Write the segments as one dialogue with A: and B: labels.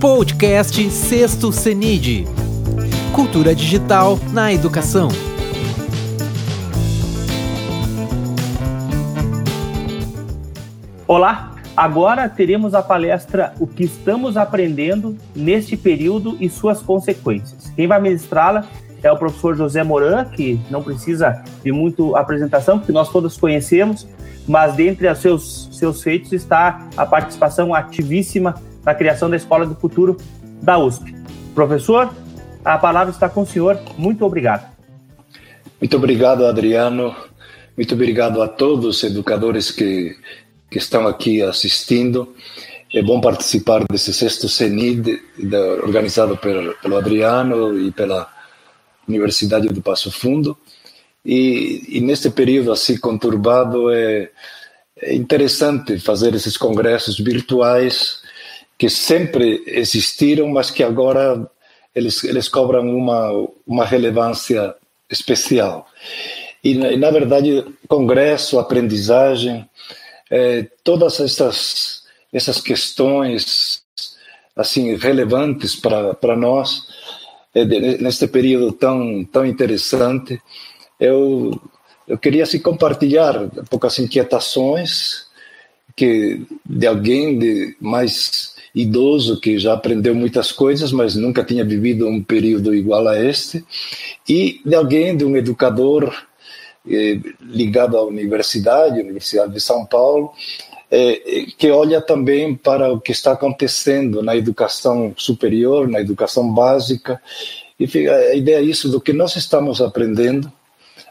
A: Podcast Sexto CENID. Cultura digital na educação.
B: Olá, agora teremos a palestra O que estamos aprendendo neste período e suas consequências. Quem vai ministrá-la é o professor José Moran, que não precisa de muito apresentação, porque nós todos conhecemos, mas dentre os seus, seus feitos está a participação ativíssima na criação da Escola do Futuro da USP. Professor, a palavra está com o senhor. Muito obrigado.
C: Muito obrigado, Adriano. Muito obrigado a todos os educadores que, que estão aqui assistindo. É bom participar desse sexto CENID, organizado pelo, pelo Adriano e pela Universidade do Passo Fundo. E, e neste período assim conturbado é, é interessante fazer esses congressos virtuais que sempre existiram, mas que agora eles, eles cobram uma, uma relevância especial. E, na verdade, congresso, aprendizagem, é, todas essas, essas questões assim relevantes para nós, é, neste período tão, tão interessante, eu, eu queria assim, compartilhar poucas inquietações que de alguém de mais idoso que já aprendeu muitas coisas, mas nunca tinha vivido um período igual a este, e de alguém, de um educador eh, ligado à universidade, Universidade de São Paulo, eh, que olha também para o que está acontecendo na educação superior, na educação básica, e a ideia é isso do que nós estamos aprendendo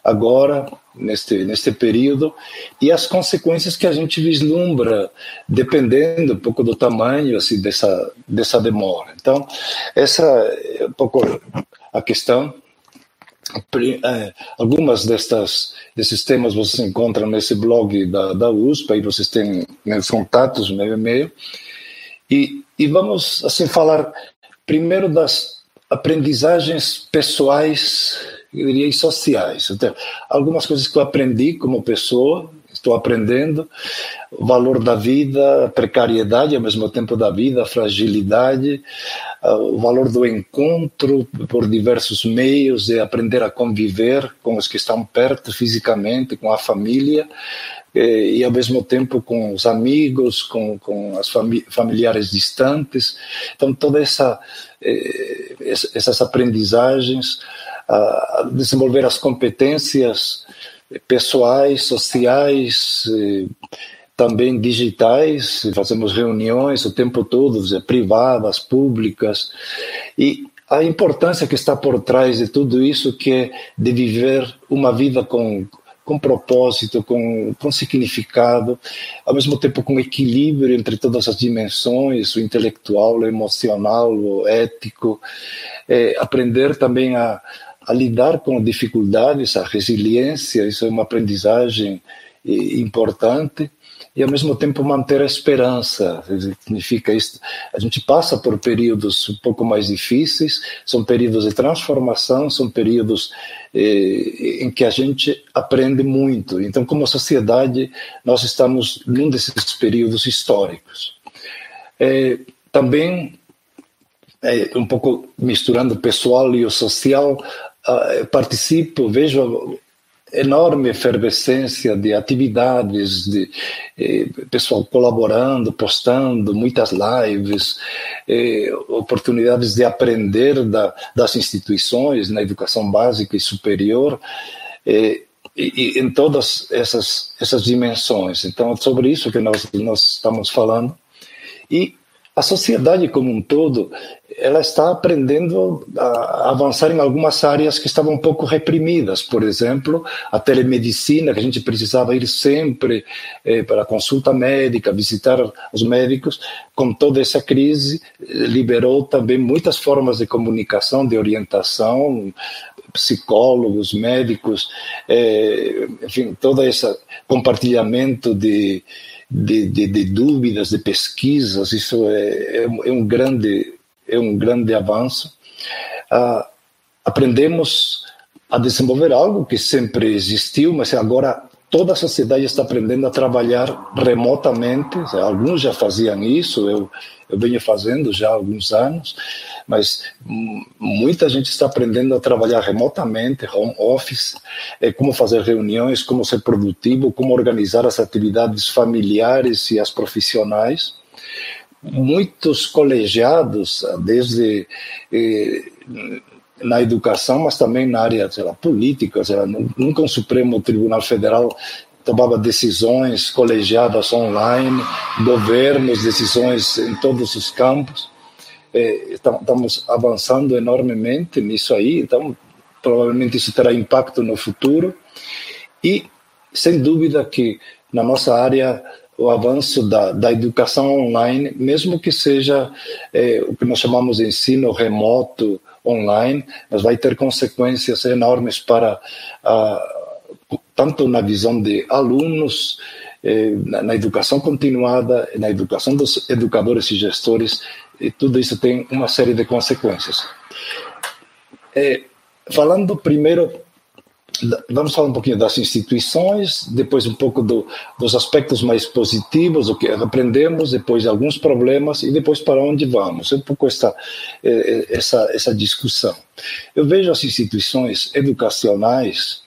C: agora neste neste período e as consequências que a gente vislumbra dependendo um pouco do tamanho assim dessa dessa demora. Então essa é um pouco a questão. É, algumas destas desses temas vocês encontram nesse blog da, da USP, aí vocês têm meus contatos, meu e-mail. E, e vamos assim falar primeiro das aprendizagens pessoais eu diria, sociais. Então, algumas coisas que eu aprendi como pessoa, estou aprendendo, o valor da vida, a precariedade ao mesmo tempo da vida, a fragilidade, ah, o valor do encontro por diversos meios e aprender a conviver com os que estão perto fisicamente, com a família, eh, e ao mesmo tempo com os amigos, com, com as familiares distantes. Então, todas essa, eh, essas aprendizagens a desenvolver as competências pessoais, sociais, também digitais. Fazemos reuniões o tempo todo, privadas, públicas, e a importância que está por trás de tudo isso, que é de viver uma vida com com propósito, com, com significado, ao mesmo tempo com equilíbrio entre todas as dimensões, o intelectual, o emocional, o ético, é, aprender também a, a lidar com dificuldades, a resiliência, isso é uma aprendizagem importante e ao mesmo tempo manter a esperança. Significa isso. A gente passa por períodos um pouco mais difíceis, são períodos de transformação, são períodos eh, em que a gente aprende muito. Então, como sociedade, nós estamos num desses períodos históricos. Eh, também é, um pouco misturando o pessoal e o social, participo, vejo enorme efervescência de atividades, de eh, pessoal colaborando, postando, muitas lives, eh, oportunidades de aprender da, das instituições na educação básica e superior, eh, e, e, em todas essas, essas dimensões. Então, é sobre isso que nós, nós estamos falando. E a sociedade como um todo ela está aprendendo a avançar em algumas áreas que estavam um pouco reprimidas. Por exemplo, a telemedicina, que a gente precisava ir sempre eh, para consulta médica, visitar os médicos, com toda essa crise, liberou também muitas formas de comunicação, de orientação, psicólogos, médicos, eh, enfim, todo esse compartilhamento de de, de, de dúvidas, de pesquisas, isso é, é, é, um grande é um grande avanço. aprendemos a desenvolver algo que sempre existiu, mas agora toda a sociedade está aprendendo a trabalhar remotamente. Alguns já faziam isso, eu, eu venho fazendo já há alguns anos, mas muita gente está aprendendo a trabalhar remotamente, home office, é, como fazer reuniões, como ser produtivo, como organizar as atividades familiares e as profissionais. Muitos colegiados, desde eh, na educação, mas também na área sei lá, política. Sei lá, nunca um Supremo Tribunal Federal tomava decisões colegiadas online, governos, decisões em todos os campos. É, estamos avançando enormemente nisso aí, então provavelmente isso terá impacto no futuro. E, sem dúvida, que na nossa área o avanço da, da educação online, mesmo que seja é, o que nós chamamos de ensino remoto, online, mas vai ter consequências enormes para tanto na visão de alunos, eh, na, na, educação continuada, na educação dos educadores e gestores, e tudo isso tem uma série de consequências. Eh, falando primeiro vamos falar um pouquinho das instituições, depois um pouco do, dos aspectos mais positivos, o que aprendemos, depois alguns problemas e depois para onde vamos. É um pouco essa, é, é, essa, essa discussão. Eu vejo as instituições educacionais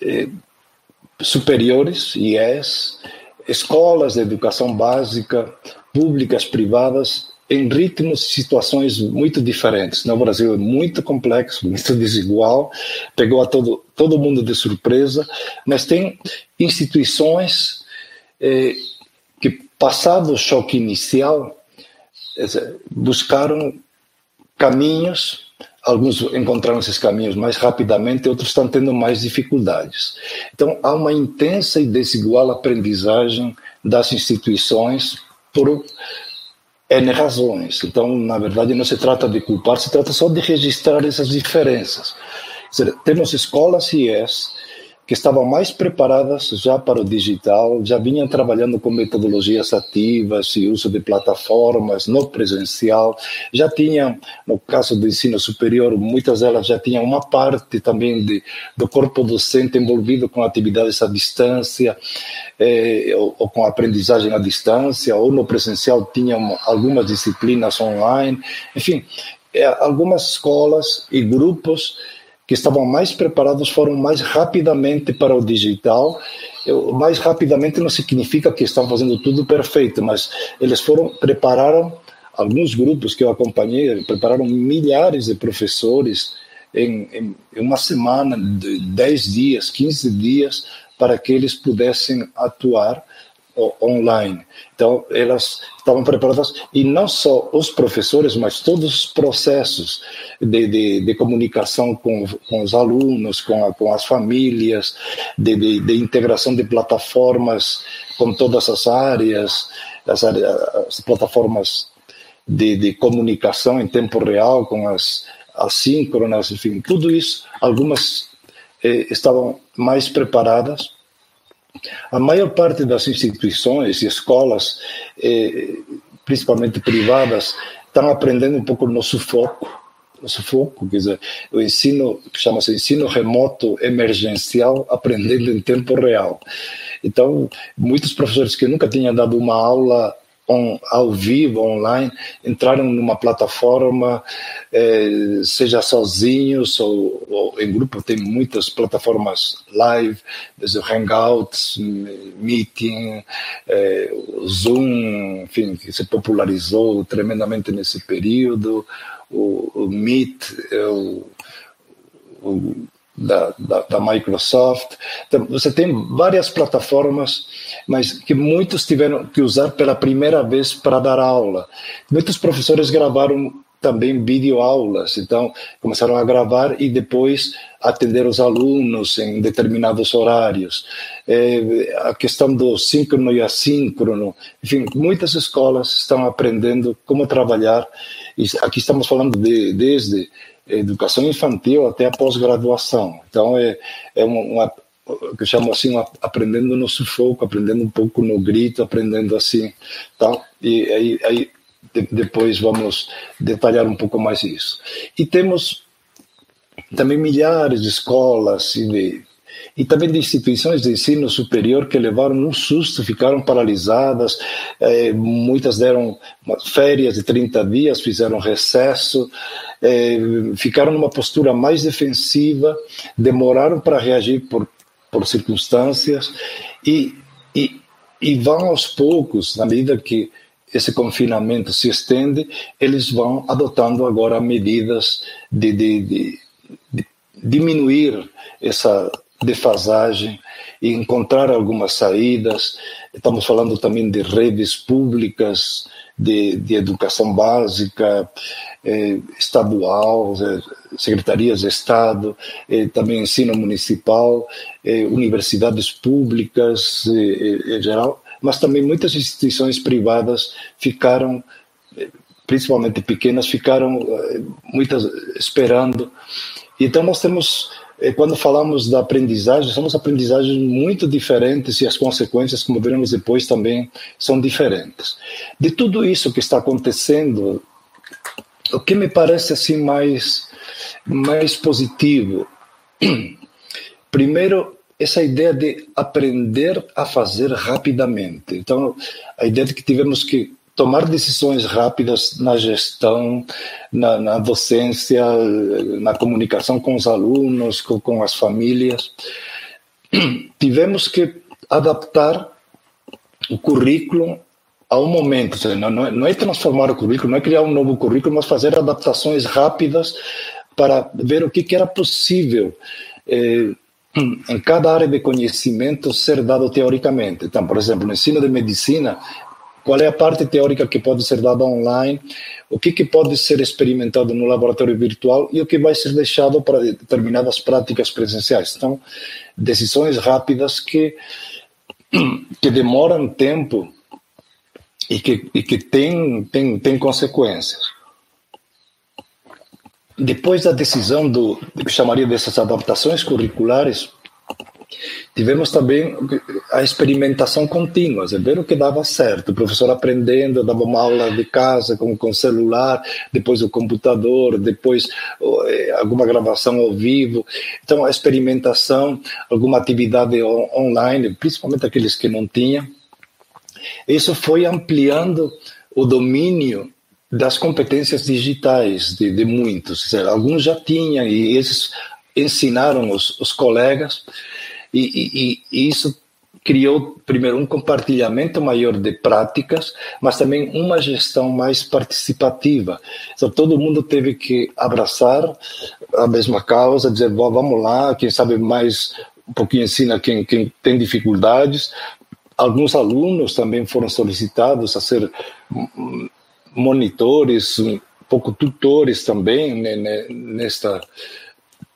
C: eh, superiores, IES, escolas de educação básica, públicas, privadas, em ritmos situações muito diferentes. No Brasil é muito complexo, muito desigual, pegou a todo, todo mundo de surpresa, mas tem instituições eh, que, passado o choque inicial, buscaram caminhos, alguns encontraram esses caminhos mais rapidamente, outros estão tendo mais dificuldades. Então, há uma intensa e desigual aprendizagem das instituições por N razões. Então, na verdade, não se trata de culpar, se trata só de registrar essas diferenças. Dizer, temos escolas IES que estavam mais preparadas já para o digital, já vinham trabalhando com metodologias ativas e uso de plataformas no presencial, já tinham, no caso do ensino superior, muitas delas já tinham uma parte também de, do corpo docente envolvido com atividades à distância, eh, ou, ou, com aprendizagem à distância, ou no presencial tinham algumas disciplinas online, enfim, eh, algumas escolas e grupos que estavam mais preparados foram mais rapidamente para o digital. Eu, mais rapidamente não significa que estão fazendo tudo perfeito, mas eles foram prepararam alguns grupos que eu acompanhei prepararam milhares de professores em, em, uma semana, de 10 dias, 15 dias, para que eles pudessem atuar online. Então, elas estavam preparadas, e não só os professores, mas todos os processos de, de, de comunicação com, com os alunos, com, a, com as famílias, de, de, de, integração de plataformas com todas as áreas, as, as plataformas de, de comunicação em tempo real, com as assíncronas, enfim, tudo isso, algumas eh, estavam mais preparadas a maior parte das instituições e escolas, eh, principalmente privadas, estão aprendendo um pouco no sufoco, no sufoco, quer dizer, o ensino, chama-se ensino remoto emergencial, aprendendo em tempo real. Então, muitos professores que nunca tinham dado uma aula on, ao vivo, online, entraram numa plataforma, eh, seja sozinhos ou, ou, em grupo, tem muitas plataformas live, desde Hangouts, Meeting, eh, Zoom, enfim, que se popularizou tremendamente nesse período, o, o Meet, o, o da, da, da, Microsoft. Então, você tem várias plataformas, mas que muitos tiveram que usar pela primeira vez para dar aula. Muitos professores gravaram também videoaulas, então começaram a gravar e depois atender os alunos em determinados horários. É, a questão do síncrono e assíncrono, enfim, muitas escolas estão aprendendo como trabalhar. E aqui estamos falando de, desde educação infantil até a pós-graduação. Então, é, é uma, uma que eu chamo assim, aprendendo no sufoco, aprendendo um pouco no grito, aprendendo assim, tá? E aí, aí de, depois vamos detalhar um pouco mais isso. E temos também milhares de escolas e de, e também de instituições de ensino superior que levaram um susto, ficaram paralisadas, eh, muitas deram férias de 30 dias, fizeram recesso, eh, ficaram numa postura mais defensiva, demoraram para reagir por, por circunstâncias e, e, e vão aos poucos, na medida que esse confinamento se estende, eles vão adotando agora medidas de, de, de, de diminuir essa defasagem e encontrar algumas saídas. Estamos falando também de redes públicas de, de educação básica, eh, estadual, eh, secretarias de Estado, eh, também ensino municipal, eh, universidades públicas eh, em geral, mas também muitas instituições privadas ficaram, principalmente pequenas, ficaram muitas esperando. Então nós temos quando falamos da aprendizagem, são aprendizagens muito diferentes e as consequências, como veremos depois, também são diferentes. De tudo isso que está acontecendo, o que me parece assim mais, mais positivo, primeiro, essa ideia de aprender a fazer rapidamente. Então, a ideia de que tivemos que tomar decisões rápidas na gestão, na, na docência, na comunicação com os alunos, com, com as famílias. Tivemos que adaptar o currículo ao momento, não, não é transformar o currículo, não é criar um novo currículo, mas fazer adaptações rápidas para ver o que, que era possível eh, em cada área de conhecimento ser dado teoricamente. Então, por exemplo, no ensino de medicina, qual é a parte teórica que pode ser dada online, o que, que pode ser experimentado no laboratório virtual e o que vai ser deixado para determinadas práticas presenciais. Então, decisões rápidas que, que demoram tempo e que, e que têm tem, tem consequências. Depois da decisão do que chamaria dessas adaptações curriculares, Tivemos também a experimentação contínua, ver o que dava certo. O professor aprendendo, dava uma aula de casa com, com celular, depois o computador, depois eh, alguma gravação ao vivo. Então, a experimentação, alguma atividade online, principalmente aqueles que não tinham. Isso foi ampliando o domínio das competências digitais de, de muitos. Alguns já tinham e esses ensinaram os, os colegas e, e, e isso criou, primeiro, um compartilhamento maior de práticas, mas também uma gestão mais participativa. Então, todo mundo teve que abraçar a mesma causa, dizer, vamos lá, quem sabe mais um pouquinho ensina quem, quem tem dificuldades. Alguns alunos também foram solicitados a ser monitores, um pouco tutores também né, né nesta,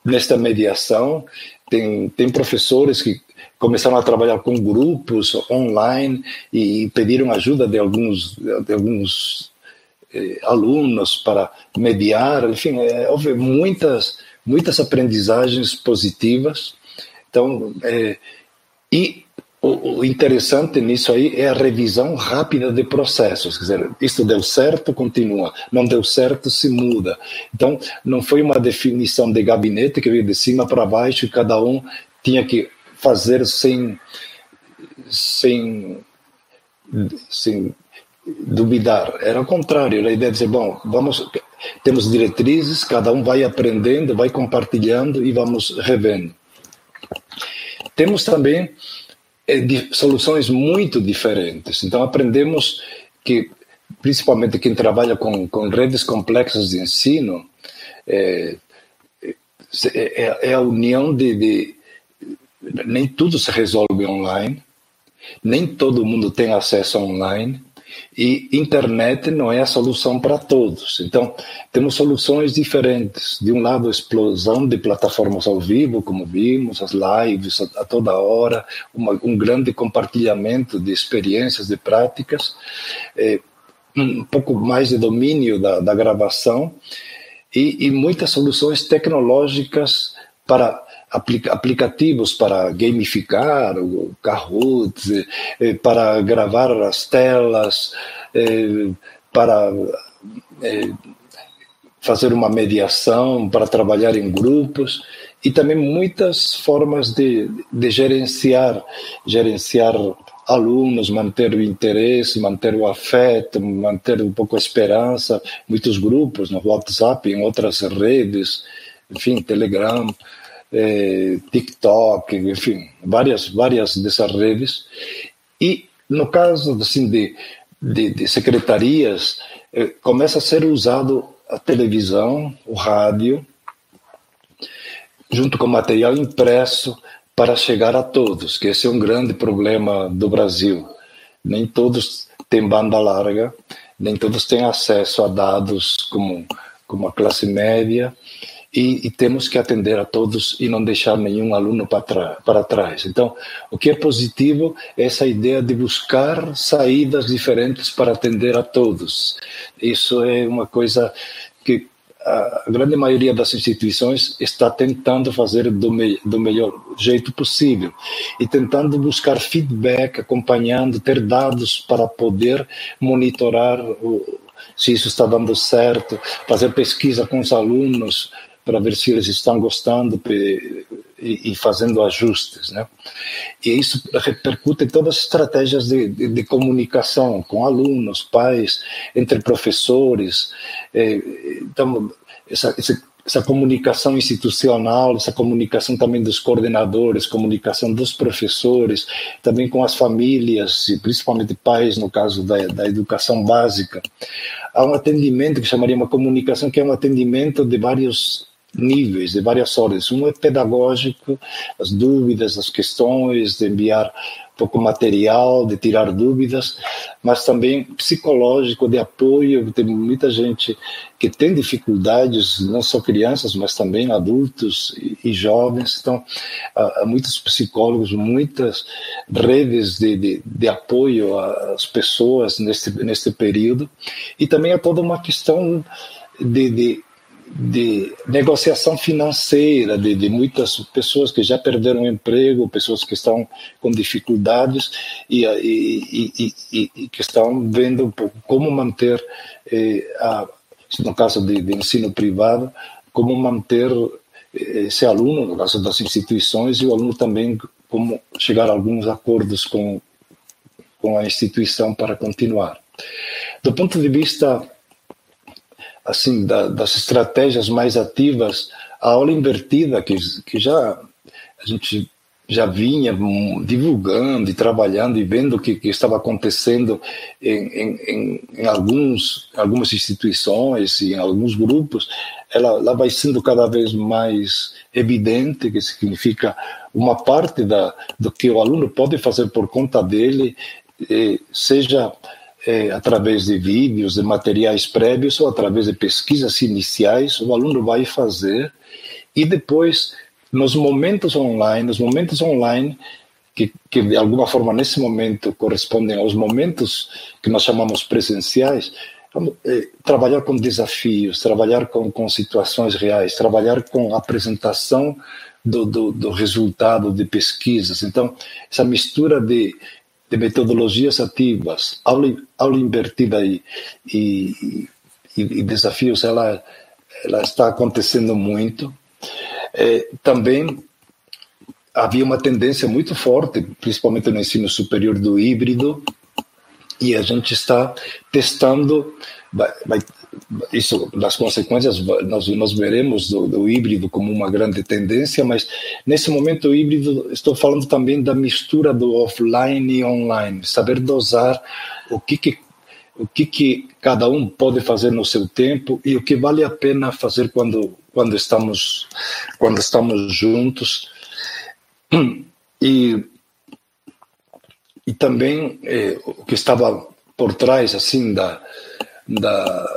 C: nesta mediação. Tem, tem professores que começaram a trabalhar com grupos online e pediram ajuda de alguns, de alguns eh, alunos para mediar. Enfim, é, houve muitas, muitas aprendizagens positivas. Então, é, e o, o, interessante nisso aí é a revisão rápida de processos. Quer dizer, isto deu certo, continua. Não deu certo, se muda. Então, não foi uma definição de gabinete que veio de cima para baixo e cada um tinha que fazer sem, sem, sem duvidar. Era o contrário. A ideia de dizer, bom, vamos, temos diretrizes, cada um vai aprendendo, vai compartilhando e vamos revendo. Temos também soluções muito diferentes. Então, aprendemos que, principalmente quem trabalha com, com redes complexas de ensino, é, é, é a união de, de. Nem tudo se resolve online, nem todo mundo tem acesso online. E internet não é a solução para todos. Então, temos soluções diferentes. De um lado, a explosão de plataformas ao vivo, como vimos, as lives a, toda hora, uma, um grande compartilhamento de experiências, de práticas, é, um pouco mais de domínio da, da gravação e, e muitas soluções tecnológicas para aplicativos para gamificar o Kahoot, eh, para gravar as telas, eh, para eh, fazer uma mediação, para trabalhar em grupos. e também muitas formas de, de gerenciar, gerenciar alunos, manter o interesse, manter o afeto, manter um pouco a esperança, muitos grupos no WhatsApp, em outras redes, enfim, Telegram, eh, TikTok, enfim, várias, várias dessas redes. E no caso assim, de, de, de secretarias, eh, começa a ser usado a televisão, o rádio, junto com material impresso para chegar a todos, que esse é um grande problema do Brasil. Nem todos têm banda larga, nem todos têm acesso a dados como, como a classe média, e, e, temos que atender a todos e não deixar nenhum aluno para, para trás. Então, o que é positivo é essa ideia de buscar saídas diferentes para atender a todos. Isso é uma coisa que a grande maioria das instituições está tentando fazer do, me, do melhor jeito possível e tentando buscar feedback, acompanhando, ter dados para poder monitorar o, se isso está dando certo, fazer pesquisa com os alunos, para ver se eles estão gostando e, e, fazendo ajustes, né? E isso repercute em todas as estratégias de, de, de comunicação com alunos, pais, entre professores. É, então, essa, essa, essa comunicação institucional, essa comunicação também dos coordenadores, comunicação dos professores, também com as famílias, e principalmente pais, no caso da, da educação básica. Há um atendimento que chamaria uma comunicação, que é um atendimento de vários níveis, de várias ordens. Um é pedagógico, as dúvidas, as questões, de enviar pouco material, de tirar dúvidas, mas também psicológico, de apoio. Tem muita gente que tem dificuldades, não só crianças, mas também adultos e, jovens. Então, há, muitos psicólogos, muitas redes de, de, de apoio às pessoas neste, neste período. E também há toda uma questão de, de de negociação financeira de, de, muitas pessoas que já perderam emprego, pessoas que estão com dificuldades e, e, e, e que estão vendo como manter, eh, a, no caso de, de, ensino privado, como manter eh, esse aluno, no caso das instituições, e o aluno também como chegar a alguns acordos com, com a instituição para continuar. Do ponto de vista assim da, das estratégias mais ativas, a aula invertida que, que já a gente já vinha divulgando e trabalhando e vendo o que, que estava acontecendo em, em, em, alguns, algumas instituições e em alguns grupos, ela, ela vai sendo cada vez mais evidente, que significa uma parte da, do que o aluno pode fazer por conta dele, eh, seja é, através de vídeos, de materiais prévios ou através de pesquisas iniciais, o aluno vai fazer e depois, nos momentos online, nos momentos online, que, que de alguma forma nesse momento correspondem aos momentos que nós chamamos presenciais, é, trabalhar com desafios, trabalhar com, com situações reais, trabalhar com apresentação do, do, do, resultado de pesquisas. Então, essa mistura de de metodologias ativas, aula, aula invertida e, e, e, desafios, ela, ela está acontecendo muito. É, também havia uma tendência muito forte, principalmente no ensino superior do híbrido, e a gente está testando, vai, vai, isso, das consequências, nós, nós veremos do, do, híbrido como uma grande tendência, mas nesse momento o híbrido, estou falando também da mistura do offline e online, saber dosar o que, que o que, que cada um pode fazer no seu tempo e o que vale a pena fazer quando, quando, estamos, quando estamos juntos. E, e também eh, o que estava por trás assim da, da,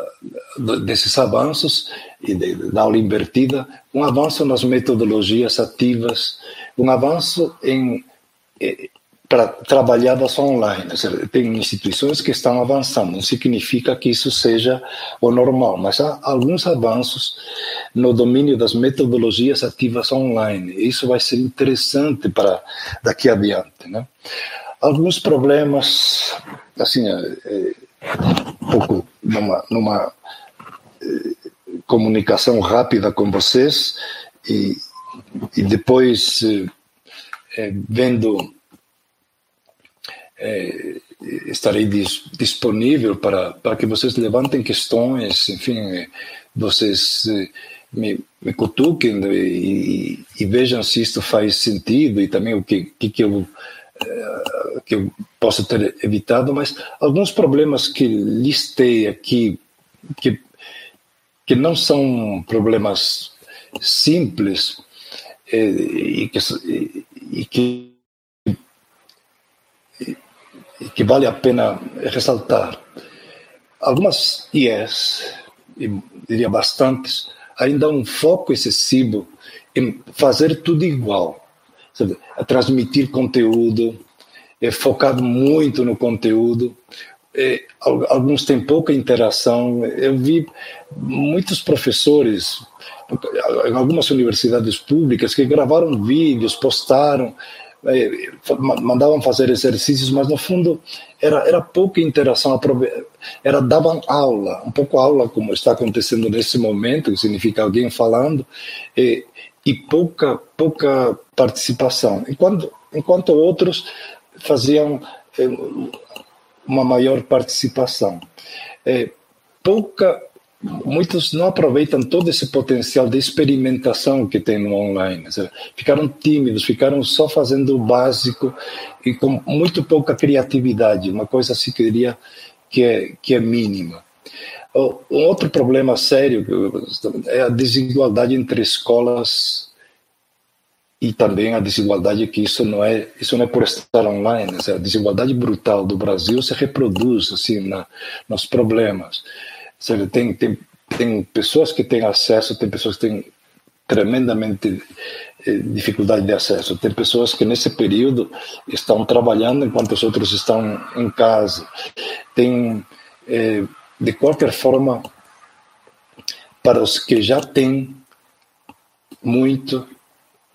C: desses avanços e de, da aula invertida, um avanço nas metodologias ativas, um avanço em eh, para trabalhadas online. Tem instituições que estão avançando, não significa que isso seja o normal, mas há alguns avanços no domínio das metodologias ativas online. Isso vai ser interessante para daqui adiante, né? Alguns problemas, assim, é, um pouco numa, numa eh, comunicação rápida com vocês e e depois é, vendo é, estarei dis, disponível para, para que vocês levantem questões, enfim, vocês me, me cutuquem e, e, vejam se isto faz sentido e também o que, que, que eu que eu posso ter evitado, mas alguns problemas que listei aqui que que não são problemas simples e que, e que e que vale a pena ressaltar. Algumas IES, e diria bastantes, ainda há um foco excessivo em fazer tudo igual, a transmitir conteúdo, é focado muito no conteúdo. É, alguns têm pouca interação. Eu vi muitos professores, em algumas universidades públicas, que gravaram vídeos, postaram, é, mandavam fazer exercícios, mas no fundo era, era pouca interação, era davam aula, um pouco aula como está acontecendo nesse momento, que significa alguém falando, e pouca pouca participação, enquanto enquanto outros faziam é, uma maior participação. É, pouca muitos não aproveitam todo esse potencial de experimentação que tem no online. Ficaram tímidos, ficaram só fazendo o básico e com muito pouca criatividade, uma coisa assim que eu diria que é, que é mínima. Um outro problema sério é a desigualdade entre escolas e também a desigualdade que isso não é isso não é por estar online a desigualdade brutal do Brasil se reproduz assim na, nos problemas Sabe, tem, tem, tem pessoas que têm acesso, tem pessoas que têm tremendamente eh, dificuldade de acesso. Tem pessoas que nesse período estão trabalhando enquanto os outros estão em casa. Tem, eh, de qualquer forma, para os que já têm muito,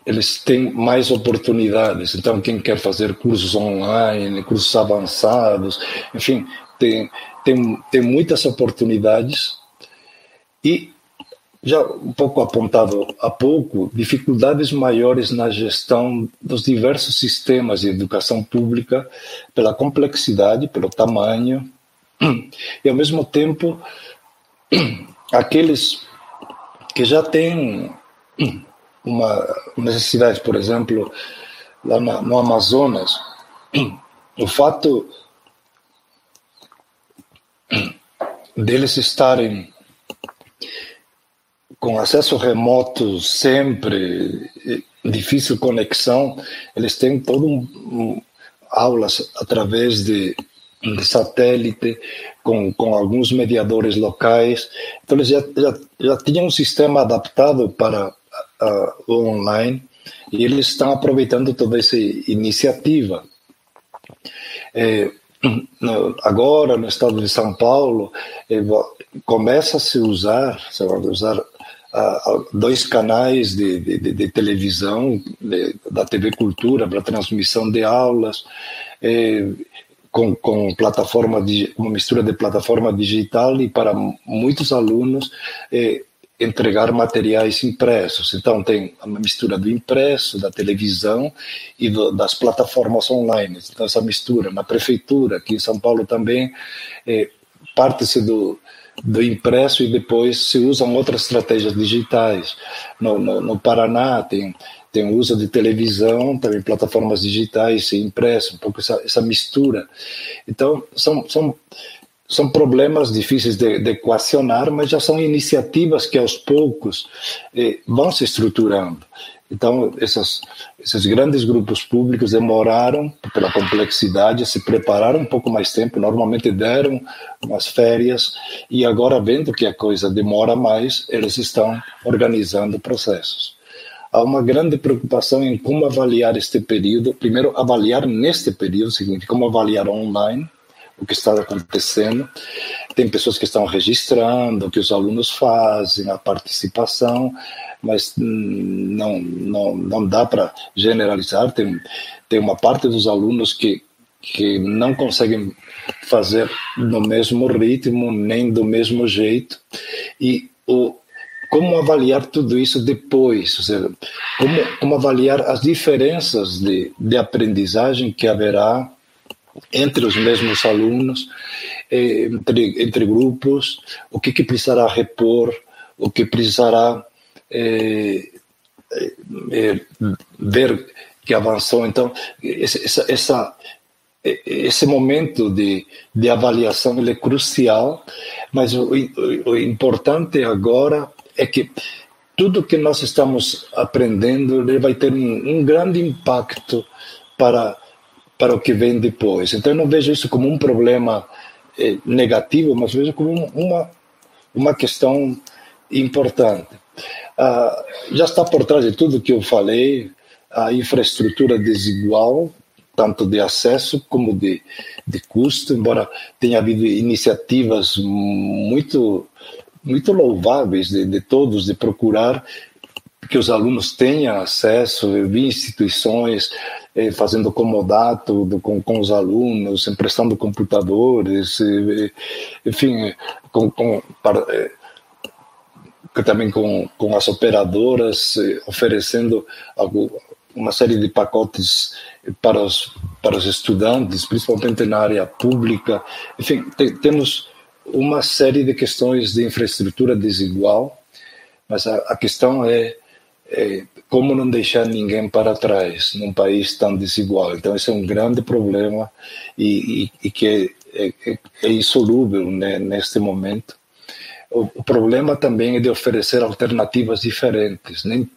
C: eles têm mais oportunidades. Então, quem quer fazer cursos online, cursos avançados, enfim, tem, tem, tem muitas oportunidades e já um pouco apontado há pouco, dificuldades maiores na gestão dos diversos sistemas de educação pública pela complexidade, pelo tamanho e ao mesmo tempo aqueles que já têm uma necessidade, por exemplo, lá no Amazonas, o fato deles estarem com acesso remoto sempre, difícil conexão, eles têm todo um, um aulas através de, de, satélite, com, com alguns mediadores locais. Então, eles já, já, já tinham um sistema adaptado para o online e eles estão aproveitando toda essa iniciativa. É, agora no estado de São Paulo eh, começa a se usar, se usar dois canais de, de, de televisão de, da TV Cultura para transmissão de aulas eh, com, com plataforma de uma mistura de plataforma digital e para muitos alunos eh, entregar materiais impressos. Então, tem uma mistura do impresso, da televisão e do, das plataformas online. Então, essa mistura. Na prefeitura, aqui em São Paulo também, é, parte-se do, do impresso e depois se usam outras estratégias digitais. No, no, no Paraná, tem, tem o uso de televisão, também plataformas digitais impresso, um pouco essa, essa mistura. Então, são. são são problemas difíceis de, de, equacionar, mas já são iniciativas que aos poucos eh, vão se estruturando. Então, essas, esses grandes grupos públicos demoraram, pela complexidade, se prepararam um pouco mais tempo, normalmente deram umas férias, e agora, vendo que a coisa demora mais, eles estão organizando processos. Há uma grande preocupação em como avaliar este período. Primeiro, avaliar neste período, significa como avaliar online, o que está acontecendo. Tem pessoas que estão registrando o que os alunos fazem, a participação, mas não, não, não dá para generalizar. Tem, tem uma parte dos alunos que, que não conseguem fazer no mesmo ritmo, nem do mesmo jeito. E o, como avaliar tudo isso depois, ou seja, como, como avaliar as diferenças de, de aprendizagem que haverá entre os mesmos alunos, eh, entre, entre grupos, o que, que precisará repor, o que precisará é, é, ver que avançou. Então, essa, essa, esse momento de, de avaliação ele é crucial, mas o, o, o importante agora é que tudo que nós estamos aprendendo ele vai ter um, um grande impacto para para o que vem depois. Então, eu não vejo isso como um problema eh, negativo, mas vejo como uma, uma questão importante. Ah, já está por trás de tudo que eu falei a infraestrutura desigual, tanto de acesso como de, de custo, embora tenha havido iniciativas muito muito louváveis de, de todos de procurar que os alunos tenham acesso, eu vi instituições eh, fazendo comodato do, com, com os alunos, emprestando computadores, eh, enfim, com, com, para, eh, também com, com as operadoras eh, oferecendo algo, uma série de pacotes para os, para os estudantes, principalmente na área pública. Enfim, te, temos uma série de questões de infraestrutura desigual, mas a, a questão é, é, como não deixar ninguém para trás num país tão desigual. Então, esse é um grande problema e, e, e que é, é, é insolúvel né, neste momento. O, o, problema também é de oferecer alternativas diferentes. Nem,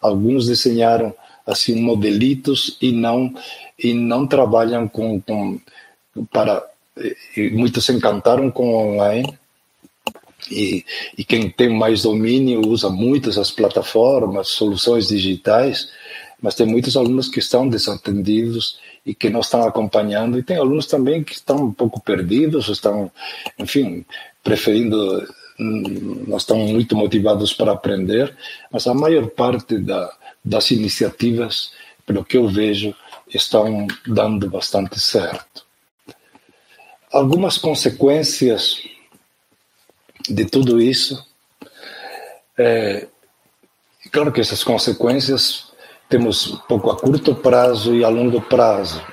C: alguns desenharam assim modelitos e não e não trabalham com, com para e muitos se encantaram com online. E, e quem tem mais domínio usa muitas as plataformas, soluções digitais, mas tem muitos alunos que estão desatendidos e que não estão acompanhando, e tem alunos também que estão um pouco perdidos, estão, enfim, preferindo não estão muito motivados para aprender, mas a maior parte da, das iniciativas, pelo que eu vejo, estão dando bastante certo. Algumas consequências de tudo isso, é, claro que essas consequências temos um pouco a curto prazo e a longo prazo,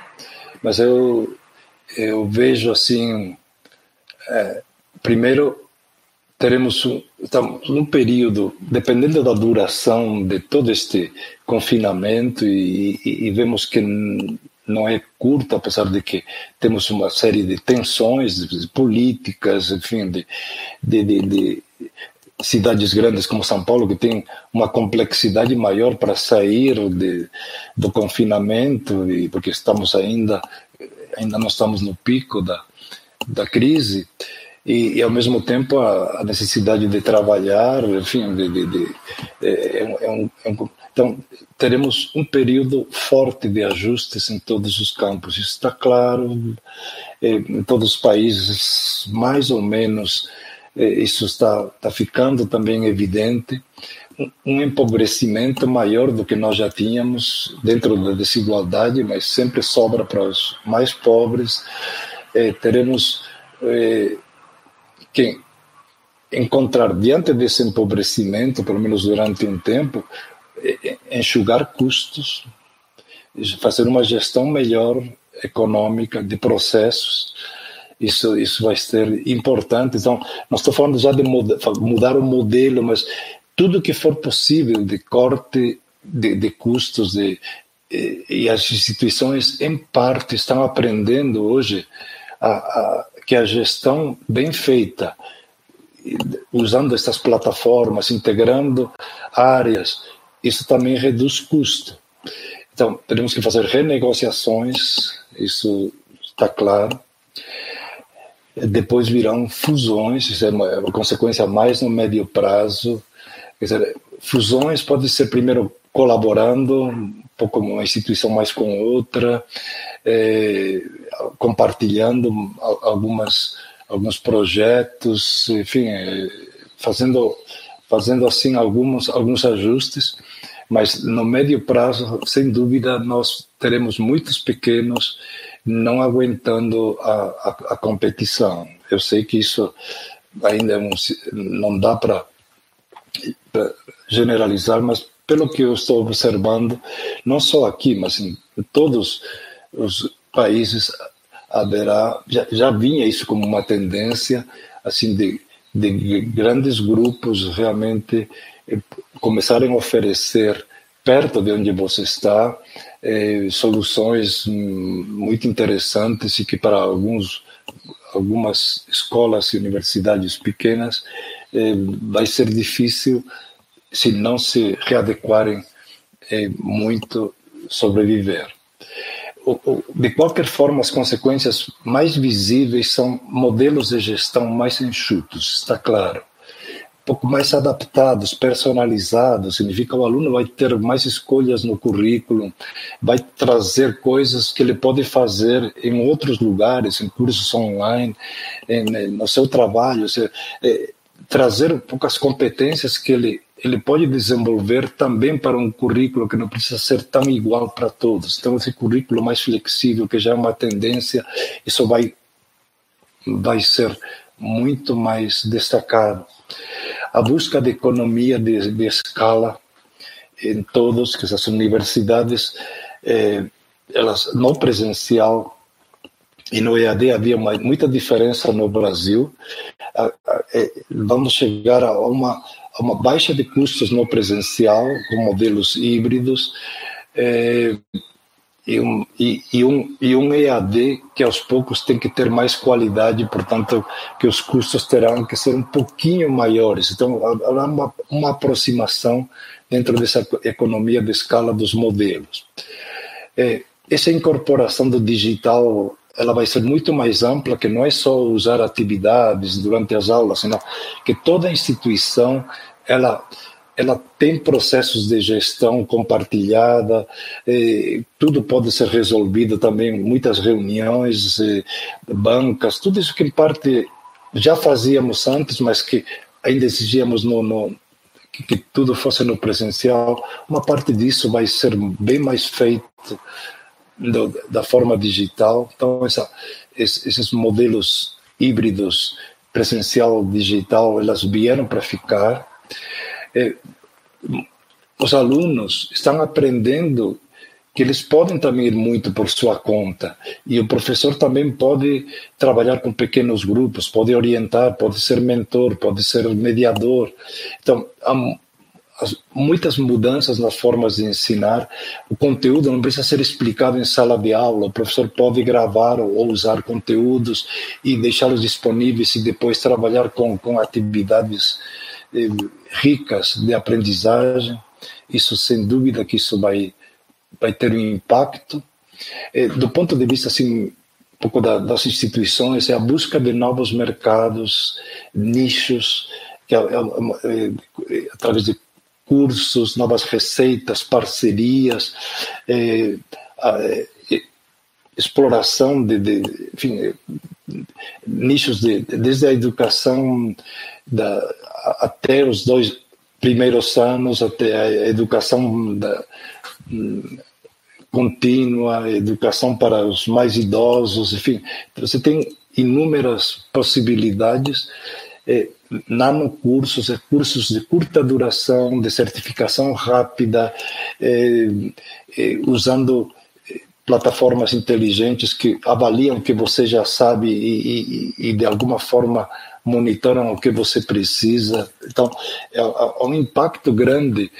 C: mas eu, eu vejo assim, é, primeiro teremos um, estamos num período, dependendo da duração de todo este confinamento, e, e, e, vemos que não é curto, apesar de que temos uma série de tensões políticas, enfim, de, de, de, de cidades grandes como São Paulo, que tem uma complexidade maior para sair de, do confinamento, e porque estamos ainda, ainda não estamos no pico da, da crise. E, e, ao mesmo tempo a, a, necessidade de trabalhar, enfim, de, de, de é, é, é, um, é, um, então teremos um período forte de ajustes em todos os campos. Isso está claro é, em todos os países, mais ou menos é, isso está, está ficando também evidente. Um empobrecimento maior do que nós já tínhamos dentro da desigualdade, mas sempre sobra para os mais pobres. É, teremos que encontrar diante desse empobrecimento, pelo menos durante um tempo, enxugar custos, fazer uma gestão melhor econômica de processos. Isso, isso vai ser importante. Então, não estou falando já de mudar o modelo, mas tudo que for possível de corte de, de custos de, e, e, as instituições, em parte, estão aprendendo hoje a, a que a gestão bem feita, usando essas plataformas, integrando áreas, isso também reduz custo. Então, teremos que fazer renegociações, isso está claro. Depois virão fusões, isso é uma, uma consequência mais no médio prazo. Quer dizer, fusões pode ser primeiro colaborando, um pouco uma instituição mais com outra, é, compartilhando algumas alguns projetos, enfim, é, fazendo fazendo assim alguns alguns ajustes, mas no médio prazo, sem dúvida, nós teremos muitos pequenos não aguentando a, a, a competição. Eu sei que isso ainda é um, não dá para generalizar, mas pelo que eu estou observando, não só aqui, mas em todos os países haverá, já, já vinha isso como uma tendência, assim, de, de grandes grupos realmente começarem a oferecer perto de onde você está eh, soluções hum, muito interessantes e que para alguns algumas escolas e universidades pequenas eh, vai ser difícil se não se readequarem eh, muito sobreviver de qualquer forma, as consequências mais visíveis são modelos de gestão mais enxutos, está claro. Pouco mais adaptados, personalizados, significa que o aluno vai ter mais escolhas no currículo, vai trazer coisas que ele pode fazer em outros lugares, em cursos online, em, no seu trabalho, seja, é, trazer um pouco as competências que ele ele pode desenvolver também para um currículo que não precisa ser tão igual para todos. Então, esse currículo mais flexível, que já é uma tendência, isso vai, vai ser muito mais destacado. A busca de economia de, de escala em todos, que essas universidades, eh, elas no presencial e no EAD havia uma, muita diferença no Brasil. Eh, vamos chegar a uma uma baixa de custos no presencial, com modelos híbridos, é, e, um, e, e, um, e um EAD que aos poucos tem que ter mais qualidade, portanto, que os custos terão que ser um pouquinho maiores. Então, há uma, uma aproximação dentro dessa economia de escala dos modelos. É, essa incorporação do digital ela vai ser muito mais ampla, que não é só usar atividades durante as aulas, senão que toda instituição ela ela tem processos de gestão compartilhada, eh, tudo pode ser resolvido também, muitas reuniões, eh, bancas, tudo isso que em parte já fazíamos antes, mas que ainda exigíamos no, no que, que, tudo fosse no presencial, uma parte disso vai ser bem mais feito do, da forma digital. Então, essa, esses modelos híbridos presencial digital, elas vieram para ficar é, os alunos estão aprendendo que eles podem também ir muito por sua conta e o professor também pode trabalhar com pequenos grupos, pode orientar, pode ser mentor, pode ser mediador. Então, há muitas mudanças nas formas de ensinar. O conteúdo não precisa ser explicado em sala de aula. O professor pode gravar ou usar conteúdos e deixá-los disponíveis e depois trabalhar com, com atividades ricas de aprendizagem. Isso, sem dúvida, que isso vai, vai ter um impacto. Eh, do ponto de vista, assim, um pouco da, das instituições, é a busca de novos mercados, nichos, que é, é, é, através de cursos, novas receitas, parcerias, é, a, é, exploração de, de enfim, nichos de, desde a educação da, até os dois primeiros anos, até a educação da, contínua, educação para os mais idosos, enfim, você tem inúmeras possibilidades, é, nanocursos, é, cursos de curta duração, de certificação rápida, é, é, usando é, plataformas inteligentes que avaliam o que você já sabe e, e, e de alguma forma monitoram o que você precisa. Então, é, é um impacto grande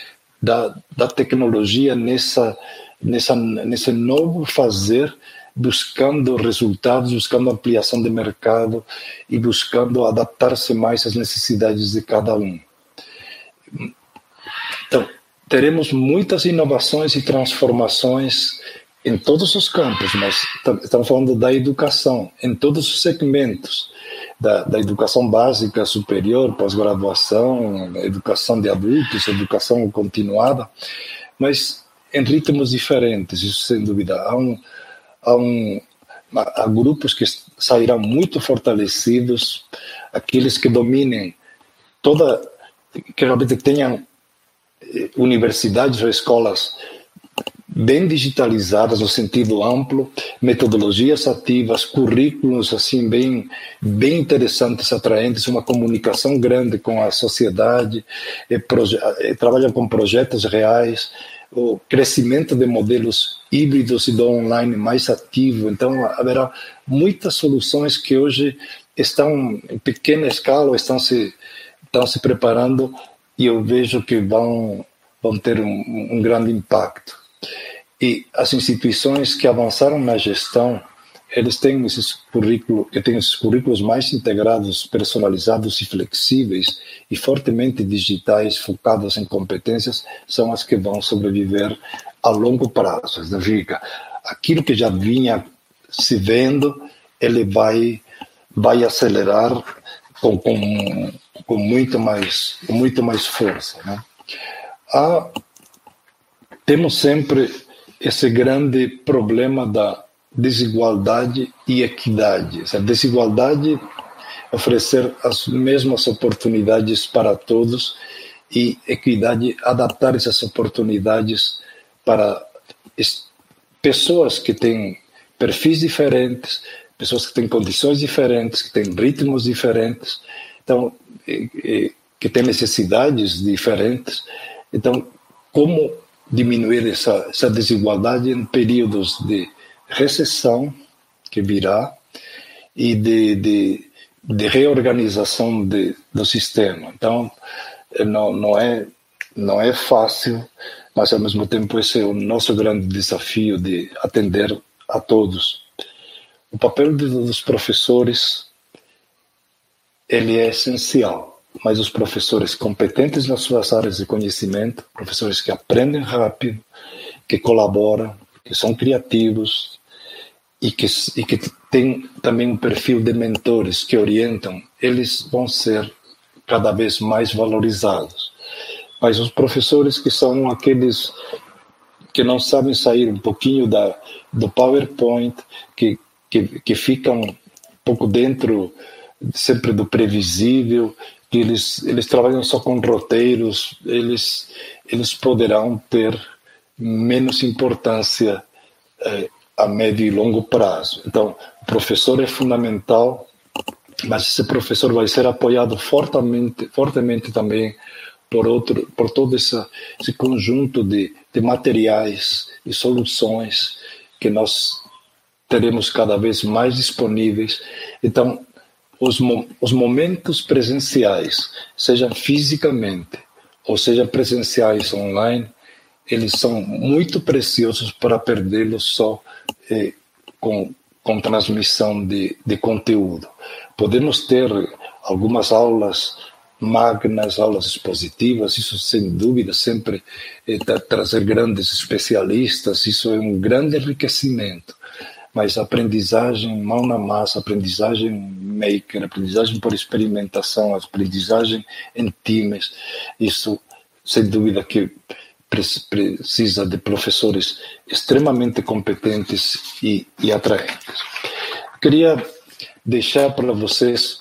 C: da, da tecnologia nessa, nessa, nesse novo fazer, buscando resultados, buscando ampliação de mercado e buscando adaptar-se mais às necessidades de cada um. Então, teremos muitas inovações e transformações em todos os campos, mas estamos falando da educação, em todos os segmentos da, da educação básica superior, pós-graduação, educação de adultos, educação continuada, mas em ritmos diferentes, isso sem dúvida. Há, um, há, um, há grupos que sairão muito fortalecidos, aqueles que dominem toda, que realmente tenham eh, universidades ou escolas bem digitalizadas no sentido amplo, metodologias ativas, currículos assim bem bem interessantes, atraentes, uma comunicação grande com a sociedade, e trabalham com projetos reais, o crescimento de modelos híbridos e do online mais ativo. Então haverá muitas soluções que hoje estão em pequena escala, estão se estão se preparando e eu vejo que vão vão ter um, um grande impacto. E as instituições que avançaram na gestão, eles têm esses currículos, que têm esses currículos mais integrados, personalizados e flexíveis e fortemente digitais, focados em competências, são as que vão sobreviver a longo prazo. Significa, aquilo que já vinha se vendo, ele vai vai acelerar com, com, com muito mais com muito mais força, né? Há, temos sempre esse grande problema da desigualdade e equidade. A desigualdade oferecer as mesmas oportunidades para todos e equidade adaptar essas oportunidades para pessoas que têm perfis diferentes, pessoas que têm condições diferentes, que têm ritmos diferentes, então que têm necessidades diferentes. Então, como diminuir essa, essa desigualdade em períodos de recessão que virá e de, de, de reorganização de, do sistema. Então, não, não, é, não é fácil, mas ao mesmo tempo esse é o nosso grande desafio de atender a todos. O papel dos professores ele é essencial mas os professores competentes nas suas áreas de conhecimento, professores que aprendem rápido, que colaboram, que são criativos e que, e que têm também um perfil de mentores que orientam, eles vão ser cada vez mais valorizados. Mas os professores que são aqueles que não sabem sair um pouquinho da, do PowerPoint, que, que, que ficam um pouco dentro sempre do previsível eles, eles trabalham só com roteiros, eles, eles poderão ter menos importância eh, a médio e longo prazo. Então, o professor é fundamental, mas esse professor vai ser apoiado fortemente, fortemente também por outro, por todo esse conjunto de, de materiais e soluções que nós teremos cada vez mais disponíveis. Então, os, os momentos presenciais, sejam fisicamente ou sejam presenciais online, eles são muito preciosos para perdê-los só eh, com, com transmissão de, de conteúdo. Podemos ter algumas aulas magnas, aulas expositivas, isso sem dúvida sempre eh, trazer grandes especialistas, isso é um grande enriquecimento mas aprendizagem mão na massa, aprendizagem maker, aprendizagem por experimentação, aprendizagem em times, isso sem dúvida que precisa de professores extremamente competentes e, e atraentes. Queria deixar para vocês,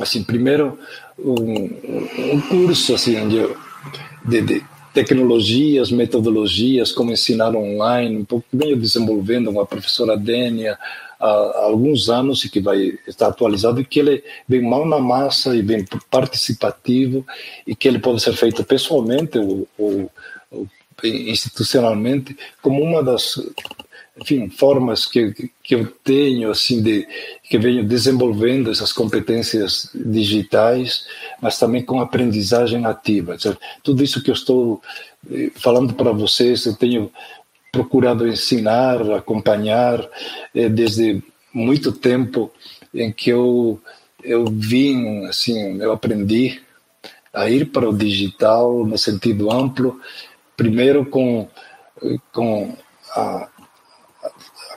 C: assim, primeiro um, um curso assim de, de, tecnologias, metodologias, como ensinar online, um pouco venho desenvolvendo com a professora Dênia há, há alguns anos e que vai estar atualizado e que ele vem mal na massa e bem participativo e que ele pode ser feito pessoalmente ou, ou, ou institucionalmente como uma das enfim, formas que, que eu tenho, assim, de, que venho desenvolvendo essas competências digitais, mas também com aprendizagem ativa. Tudo isso que eu estou eh, falando para vocês, eu tenho procurado ensinar, acompanhar, eh, desde muito tempo em que eu, eu vim, assim, eu aprendi a ir para o digital no sentido amplo, primeiro com, com a,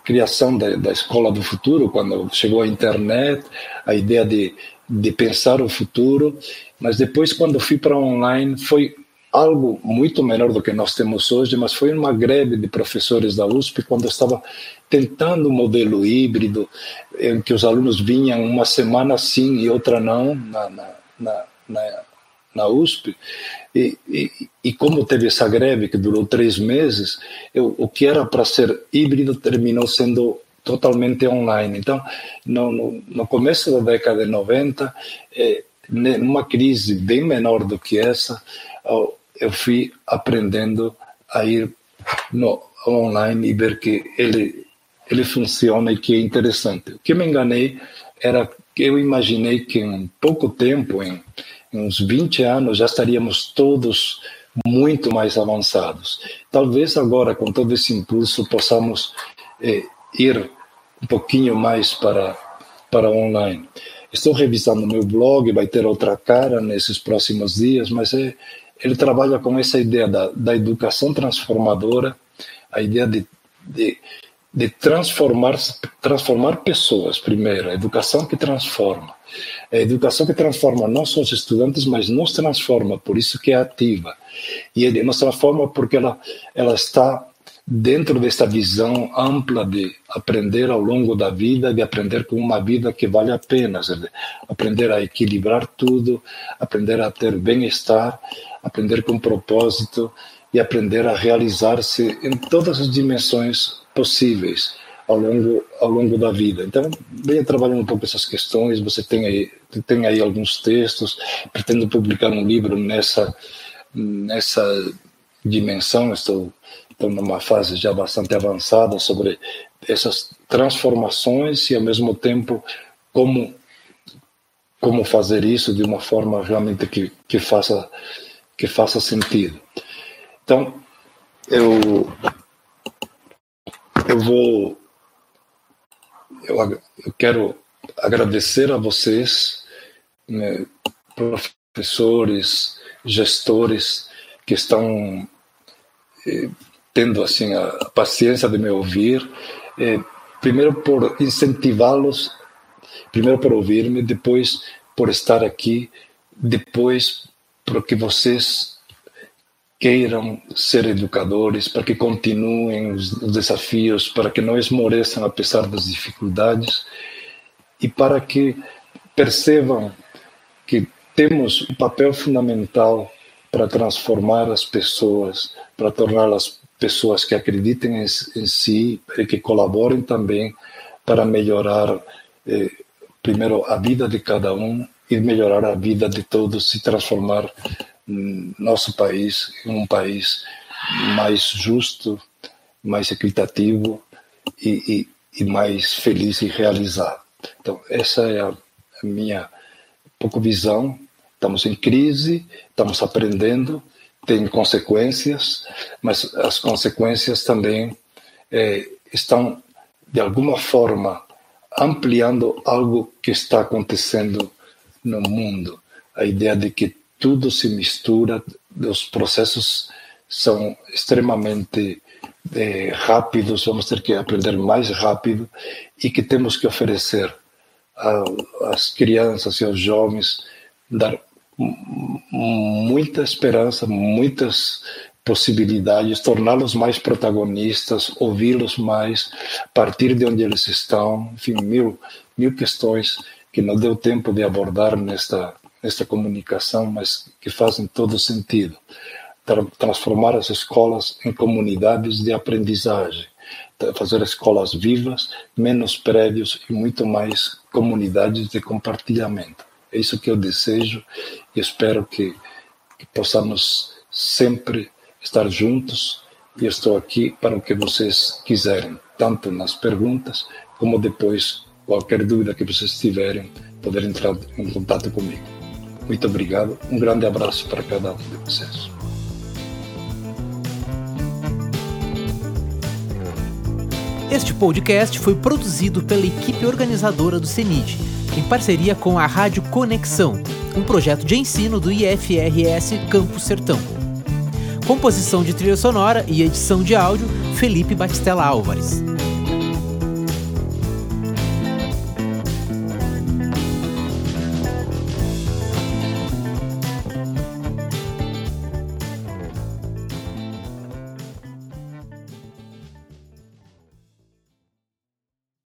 C: criação da, da escola do futuro, quando chegou a internet, a ideia de, de pensar o futuro, mas depois, quando fui para online, foi algo muito menor do que nós temos hoje, mas foi uma greve de professores da USP quando estava tentando um modelo híbrido, em que os alunos vinham uma semana sim e outra não na, na, na, na USP, e, e, e, como teve essa greve que durou três meses, eu, o que era para ser híbrido terminou sendo totalmente online. Então, no, no, no começo da década de 90, eh, numa crise bem menor do que essa, eu fui aprendendo a ir no online e ver que ele ele funciona e que é interessante. O que me enganei era que eu imaginei que em pouco tempo, em, em uns 20 anos, já estaríamos todos muito mais avançados. Talvez agora, com todo esse impulso, possamos eh, ir um pouquinho mais para, para online. Estou revisando meu blog, vai ter outra cara nesses próximos dias, mas é, ele trabalha com essa ideia da, da educação transformadora, a ideia de, de de transformar, transformar pessoas, primeiro, a educação que transforma. A educação que transforma não só os estudantes, mas nos transforma, por isso que é ativa. E nos transforma porque ela, ela está dentro desta visão ampla de aprender ao longo da vida, de aprender com uma vida que vale a pena, aprender a equilibrar tudo, aprender a ter bem-estar, aprender com propósito e aprender a realizar-se em todas as dimensões possíveis ao longo ao longo da vida. Então, venha trabalhando um pouco essas questões. Você tem aí tem aí alguns textos. Pretendo publicar um livro nessa nessa dimensão. Estou estou numa fase já bastante avançada sobre essas transformações e ao mesmo tempo como como fazer isso de uma forma realmente que, que faça que faça sentido. Então, eu eu vou. Eu, eu quero agradecer a vocês, né, professores, gestores, que estão eh, tendo assim a, paciência de me ouvir. Eh, primeiro por incentivá-los, primeiro por ouvir-me, depois por estar aqui, depois porque vocês queiram ser educadores, para que continuem os desafios, para que não esmoreçam apesar das dificuldades e para que percebam que temos um papel fundamental para transformar as pessoas, para torná-las pessoas que acreditem em, em, si e que colaborem também para melhorar eh, primeiro a vida de cada um e melhorar a vida de todos e transformar nosso país um país mais justo, mais equitativo e, e, e mais feliz e realizado. Então, essa é a, a minha pouco visão. Estamos em crise, estamos aprendendo, tem consequências, mas as consequências também é, estão, de alguma forma, ampliando algo que está acontecendo no mundo. A ideia de que tudo se mistura, os processos são extremamente é, rápidos, vamos ter que aprender mais rápido e que temos que oferecer às crianças e aos jovens, dar muita esperança, muitas possibilidades, torná-los mais protagonistas, ouvi-los mais, partir de onde eles estão, enfim, mil, mil questões que não deu tempo de abordar nesta nesta comunicação, mas que fazem todo sentido. Transformar as escolas em comunidades de aprendizagem, fazer escolas vivas, menos prédios e muito mais comunidades de compartilhamento. É isso que eu desejo e espero que, que possamos sempre estar juntos. E estou aqui para o que vocês quiserem, tanto nas perguntas como depois, qualquer dúvida que vocês tiverem, poder entrar em contato comigo. Muito obrigado. Um grande abraço para cada um de vocês.
A: Este podcast foi produzido pela equipe organizadora do CENID, em parceria com a Rádio Conexão, um projeto de ensino do IFRS Campo Sertão. Composição de trilha sonora e edição de áudio, Felipe Batistella Álvares.